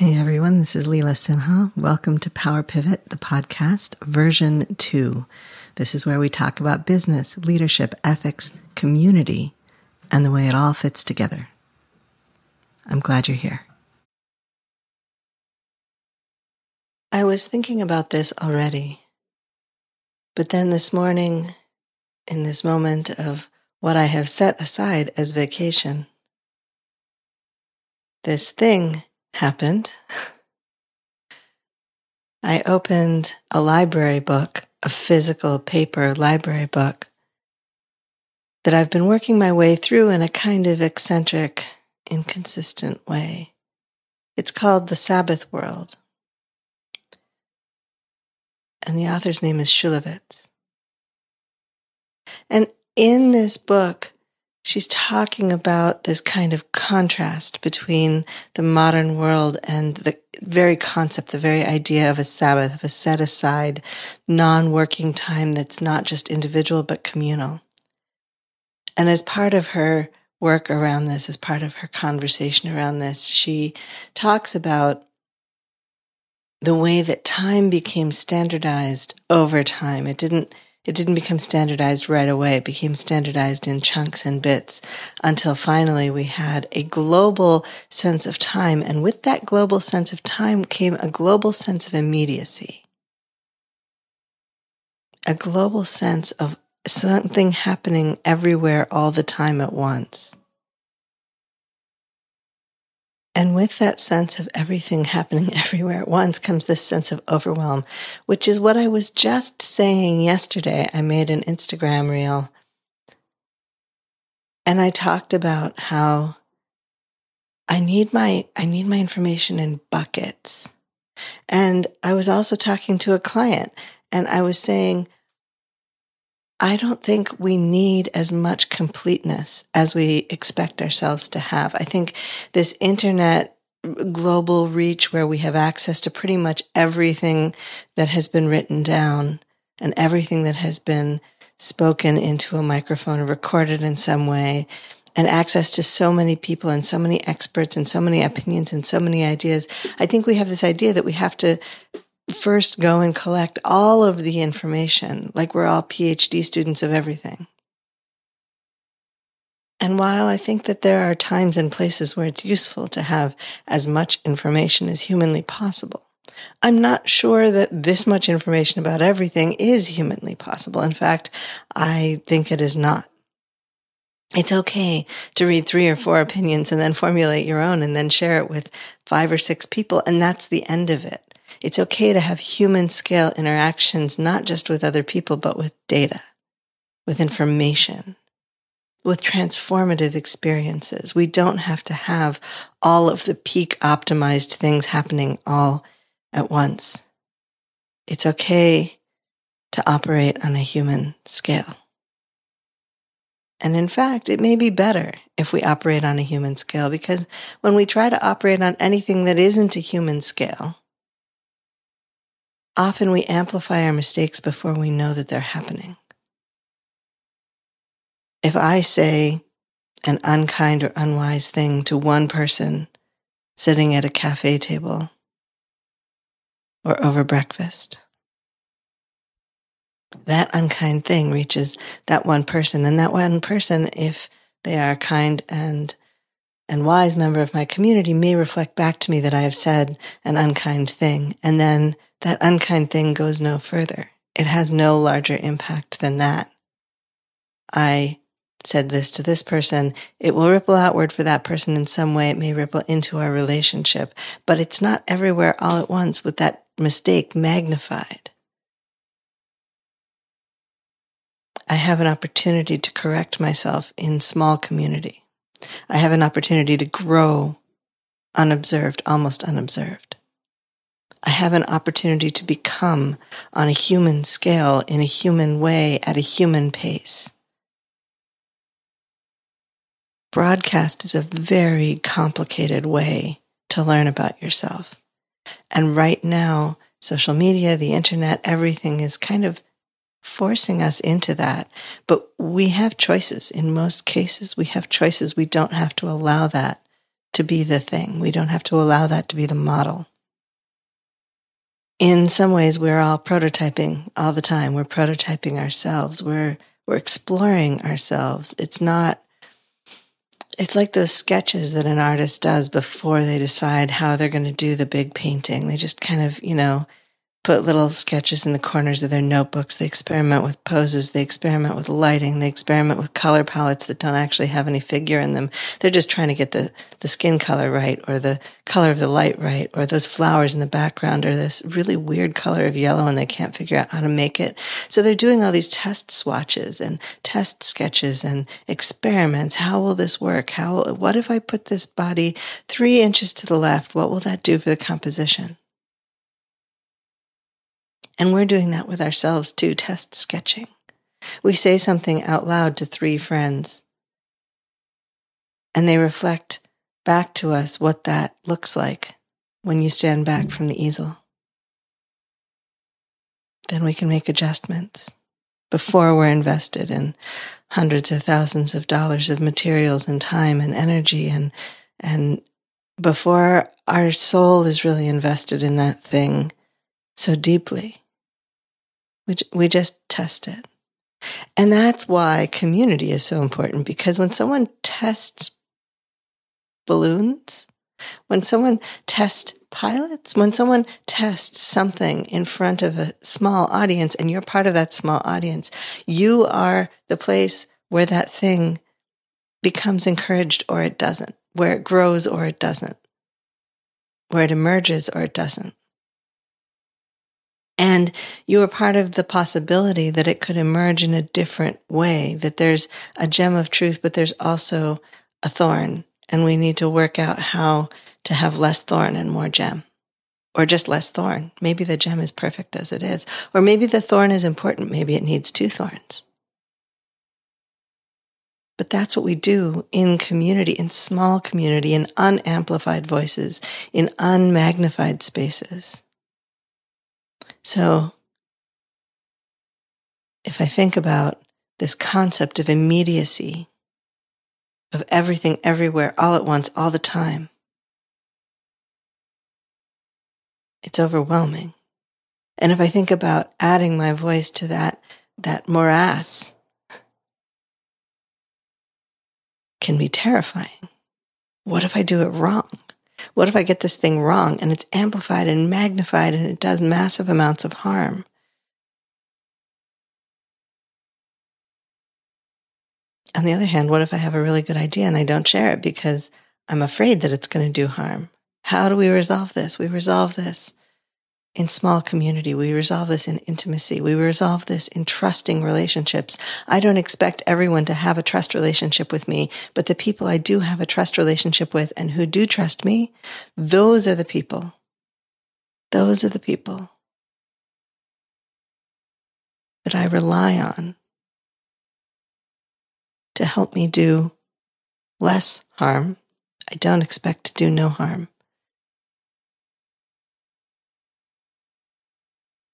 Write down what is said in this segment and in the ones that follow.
Hey everyone, this is Leela Sinha. Welcome to Power Pivot, the podcast, version two. This is where we talk about business, leadership, ethics, community, and the way it all fits together. I'm glad you're here. I was thinking about this already, but then this morning, in this moment of what I have set aside as vacation, this thing happened. I opened a library book, a physical paper library book that I've been working my way through in a kind of eccentric, inconsistent way. It's called The Sabbath World. And the author's name is Shulevitz. And in this book, she's talking about this kind of contrast between the modern world and the very concept, the very idea of a Sabbath, of a set aside, non working time that's not just individual but communal. And as part of her work around this, as part of her conversation around this, she talks about the way that time became standardized over time. It didn't it didn't become standardized right away. It became standardized in chunks and bits until finally we had a global sense of time. And with that global sense of time came a global sense of immediacy, a global sense of something happening everywhere all the time at once. And with that sense of everything happening everywhere at once comes this sense of overwhelm, which is what I was just saying yesterday. I made an Instagram reel and I talked about how I need my I need my information in buckets. And I was also talking to a client and I was saying I don't think we need as much completeness as we expect ourselves to have. I think this internet global reach where we have access to pretty much everything that has been written down and everything that has been spoken into a microphone or recorded in some way and access to so many people and so many experts and so many opinions and so many ideas. I think we have this idea that we have to first go and collect all of the information, like we're all PhD students of everything. And while I think that there are times and places where it's useful to have as much information as humanly possible, I'm not sure that this much information about everything is humanly possible. In fact, I think it is not. It's okay to read three or four opinions and then formulate your own and then share it with five or six people, and that's the end of it. It's okay to have human scale interactions, not just with other people, but with data, with information, with transformative experiences. We don't have to have all of the peak optimized things happening all at once. It's okay to operate on a human scale. And in fact, it may be better if we operate on a human scale because when we try to operate on anything that isn't a human scale, Often we amplify our mistakes before we know that they're happening. If I say an unkind or unwise thing to one person sitting at a cafe table or over breakfast, that unkind thing reaches that one person. And that one person, if they are a kind and and wise member of my community, may reflect back to me that I have said an unkind thing. And then that unkind thing goes no further. It has no larger impact than that. I said this to this person. It will ripple outward for that person in some way. It may ripple into our relationship, but it's not everywhere all at once with that mistake magnified. I have an opportunity to correct myself in small community. I have an opportunity to grow unobserved, almost unobserved. I have an opportunity to become on a human scale, in a human way, at a human pace. Broadcast is a very complicated way to learn about yourself. And right now, social media, the internet, everything is kind of forcing us into that. But we have choices. In most cases, we have choices. We don't have to allow that to be the thing. We don't have to allow that to be the model. In some ways, we're all prototyping all the time. We're prototyping ourselves. We're, we're exploring ourselves. It's not, it's like those sketches that an artist does before they decide how they're going to do the big painting. They just kind of, you know, put little sketches in the corners of their notebooks. They experiment with poses. They experiment with lighting. They experiment with color palettes that don't actually have any figure in them. They're just trying to get the, the skin color right or the color of the light right or those flowers in the background or this really weird color of yellow and they can't figure out how to make it. So they're doing all these test swatches and test sketches and experiments. How will this work? How, what if I put this body three inches to the left? What will that do for the composition? And we're doing that with ourselves too, test sketching. We say something out loud to three friends, and they reflect back to us what that looks like when you stand back from the easel. Then we can make adjustments before we're invested in hundreds or thousands of dollars of materials and time and energy and and before our soul is really invested in that thing so deeply we, we just test it. And that's why community is so important because when someone tests balloons, when someone tests pilots, when someone tests something in front of a small audience and you're part of that small audience, you are the place where that thing becomes encouraged or it doesn't, where it grows or it doesn't, where it emerges or it doesn't. And you are part of the possibility that it could emerge in a different way, that there's a gem of truth, but there's also a thorn. And we need to work out how to have less thorn and more gem. Or just less thorn. Maybe the gem is perfect as it is. Or maybe the thorn is important. Maybe it needs two thorns. But that's what we do in community, in small community, in unamplified voices, in unmagnified spaces. So, if I think about this concept of immediacy, of everything everywhere, all at once, all the time, it's overwhelming. And if I think about adding my voice to that, that morass, can be terrifying. What if I do it wrong? What if I get this thing wrong and it's amplified and magnified and it does massive amounts of harm? On the other hand, what if I have a really good idea and I don't share it because I'm afraid that it's going to do harm? How do we resolve this? We resolve this in small community. We resolve this in intimacy. We resolve this in trusting relationships. I don't expect everyone to have a trust relationship with me, but the people I do have a trust relationship with and who do trust me, those are the people. Those are the people that I rely on to help me do less harm. I don't expect to do no harm.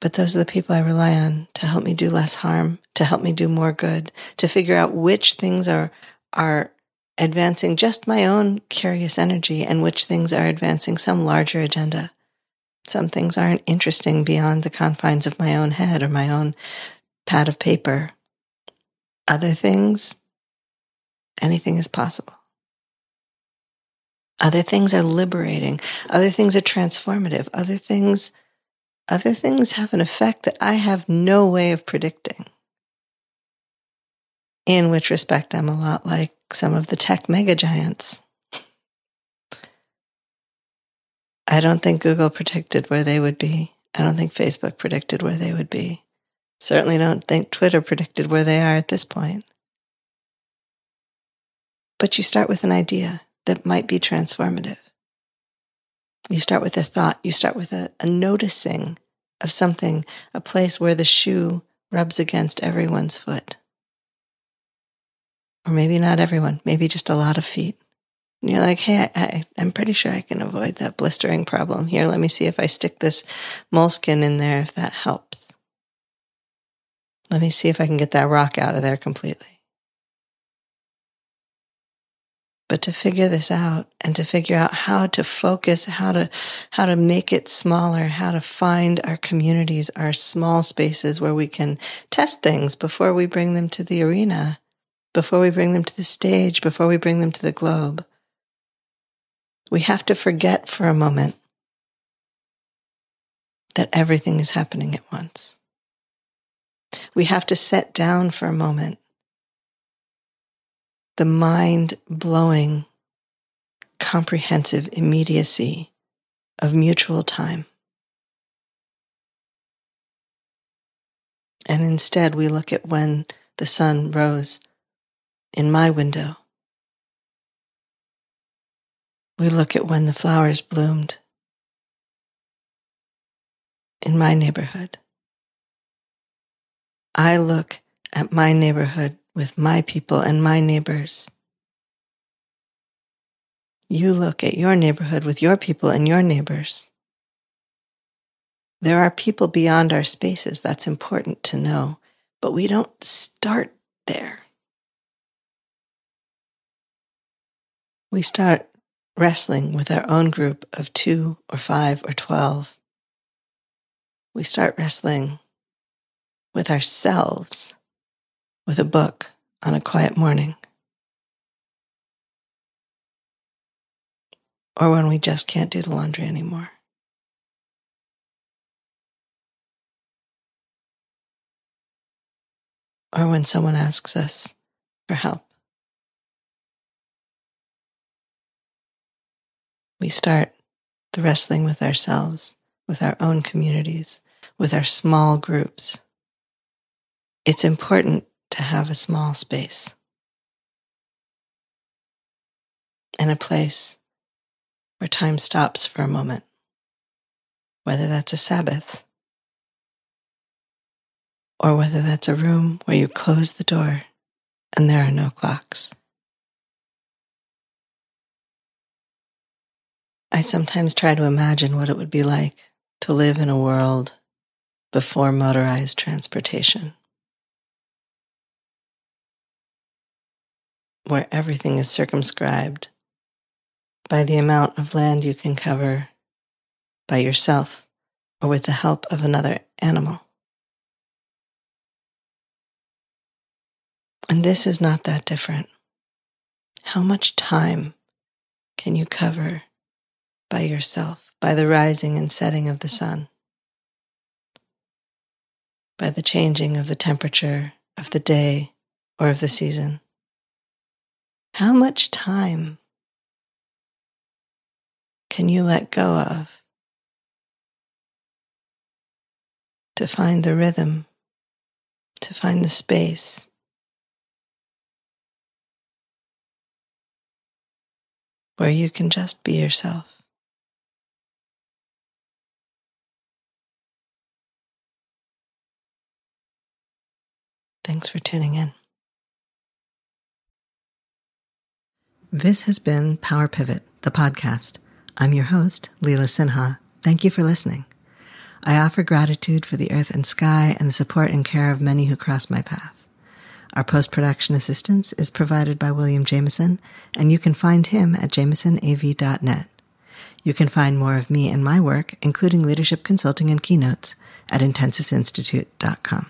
But those are the people I rely on to help me do less harm, to help me do more good, to figure out which things are, are advancing just my own curious energy and which things are advancing some larger agenda. Some things aren't interesting beyond the confines of my own head or my own pad of paper. Other things, anything is possible. Other things are liberating. Other things are transformative. Other things other things have an effect that I have no way of predicting. In which respect, I'm a lot like some of the tech mega giants. I don't think Google predicted where they would be. I don't think Facebook predicted where they would be. Certainly don't think Twitter predicted where they are at this point. But you start with an idea that might be transformative. You start with a thought, you start with a, a noticing of something, a place where the shoe rubs against everyone's foot. Or maybe not everyone, maybe just a lot of feet. And you're like, hey, I, am pretty sure I can avoid that blistering problem. Here, let me see if I stick this moleskin in there, if that helps. Let me see if I can get that rock out of there completely. But to figure this out and to figure out how to focus, how to, how to make it smaller, how to find our communities, our small spaces where we can test things before we bring them to the arena, before we bring them to the stage, before we bring them to the globe. We have to forget for a moment that everything is happening at once. We have to set down for a moment the mind blowing, comprehensive immediacy of mutual time. And instead, we look at when the sun rose in my window. We look at when the flowers bloomed in my neighborhood. I look at my neighborhood with my people and my neighbors. You look at your neighborhood with your people and your neighbors. There are people beyond our spaces. That's important to know, but we don't start there. We start wrestling with our own group of two or five or 12. We start wrestling with ourselves with a book on a quiet morning. Or when we just can't do the laundry anymore. Or when someone asks us for help. We start the wrestling with ourselves, with our own communities, with our small groups. It's important to have a small space and a place where time stops for a moment, whether that's a Sabbath or whether that's a room where you close the door and there are no clocks. I sometimes try to imagine what it would be like to live in a world before motorized transportation. Where everything is circumscribed by the amount of land you can cover by yourself or with the help of another animal. And this is not that different. How much time can you cover by yourself, by the rising and setting of the sun, by the changing of the temperature of the day or of the season? How much time can you let go of to find the rhythm, to find the space? Where you can just be yourself. Thanks for tuning in. This has been Power Pivot, the podcast. I'm your host, Leela Sinha. Thank you for listening. I offer gratitude for the earth and sky and the support and care of many who cross my path. Our post production assistance is provided by William Jameson, and you can find him at jamesonav.net. You can find more of me and my work, including leadership consulting and keynotes, at intensivesinstitute.com.